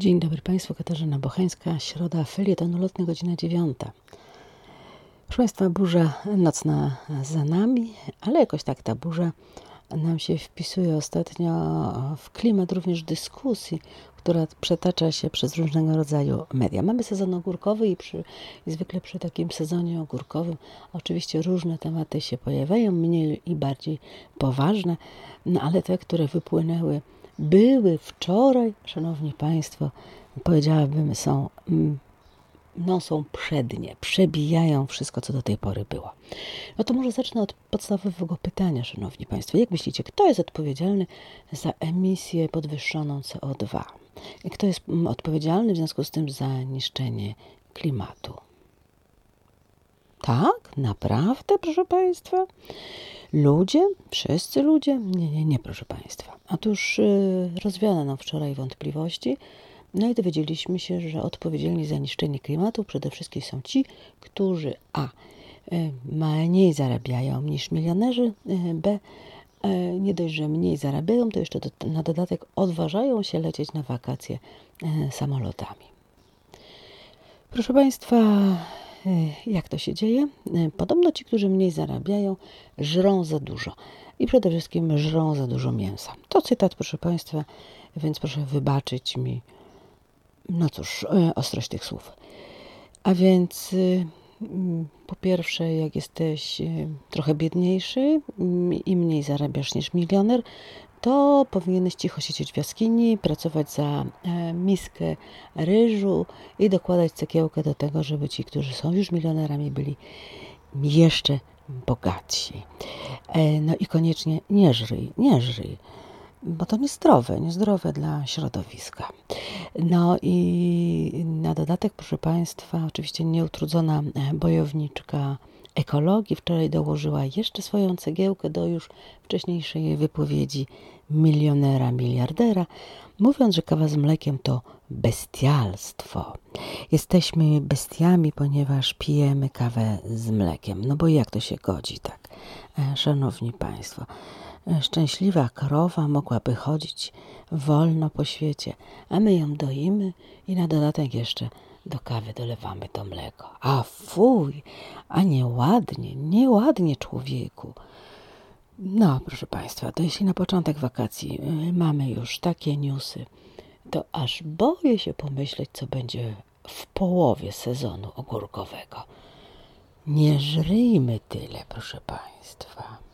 Dzień dobry Państwu, Katarzyna Bocheńska, środa felietonu lotny, godzina dziewiąta. Proszę Państwa, burza nocna za nami, ale jakoś tak ta burza nam się wpisuje ostatnio w klimat również dyskusji, która przetacza się przez różnego rodzaju media. Mamy sezon ogórkowy i, przy, i zwykle przy takim sezonie ogórkowym oczywiście różne tematy się pojawiają, mniej i bardziej poważne, no ale te, które wypłynęły były wczoraj, szanowni państwo, powiedziałabym, są, mm, no, są przednie, przebijają wszystko, co do tej pory było. No to może zacznę od podstawowego pytania, szanowni państwo. Jak myślicie, kto jest odpowiedzialny za emisję podwyższoną CO2? I kto jest mm, odpowiedzialny w związku z tym za niszczenie klimatu? Tak, naprawdę, proszę państwa? Ludzie? Wszyscy ludzie? Nie, nie, nie, proszę Państwa. Otóż yy, rozwiano wczoraj wątpliwości, no i dowiedzieliśmy się, że odpowiedzialni za niszczenie klimatu przede wszystkim są ci, którzy a. Y, mniej zarabiają niż milionerzy, y, b. Y, nie dość, że mniej zarabiają, to jeszcze do, na dodatek odważają się lecieć na wakacje samolotami. Proszę Państwa, jak to się dzieje? E, podobno ci, którzy mniej zarabiają, żrą za dużo. I przede wszystkim żrą za dużo mięsa. To cytat, proszę Państwa, więc proszę wybaczyć mi, no cóż, e, ostrość tych słów. A więc po pierwsze, jak jesteś trochę biedniejszy i mniej zarabiasz niż milioner, to powinieneś cicho siedzieć w jaskini, pracować za e, miskę ryżu i dokładać cegiełkę do tego, żeby ci, którzy są już milionerami, byli jeszcze bogatsi. E, no i koniecznie nie żryj, nie żryj, bo to niezdrowe, niezdrowe dla środowiska. No i na dodatek, proszę Państwa, oczywiście nieutrudzona bojowniczka ekologii wczoraj dołożyła jeszcze swoją cegiełkę do już wcześniejszej wypowiedzi milionera, miliardera, mówiąc, że kawa z mlekiem to bestialstwo. Jesteśmy bestiami, ponieważ pijemy kawę z mlekiem. No bo jak to się godzi tak? E, szanowni Państwo, e, szczęśliwa krowa mogłaby chodzić wolno po świecie, a my ją doimy i na dodatek jeszcze do kawy dolewamy to mleko. A fuj, a nieładnie, nieładnie człowieku. No, proszę Państwa, to jeśli na początek wakacji y, mamy już takie newsy, to aż boję się pomyśleć, co będzie w połowie sezonu ogórkowego. Nie żryjmy tyle, proszę Państwa.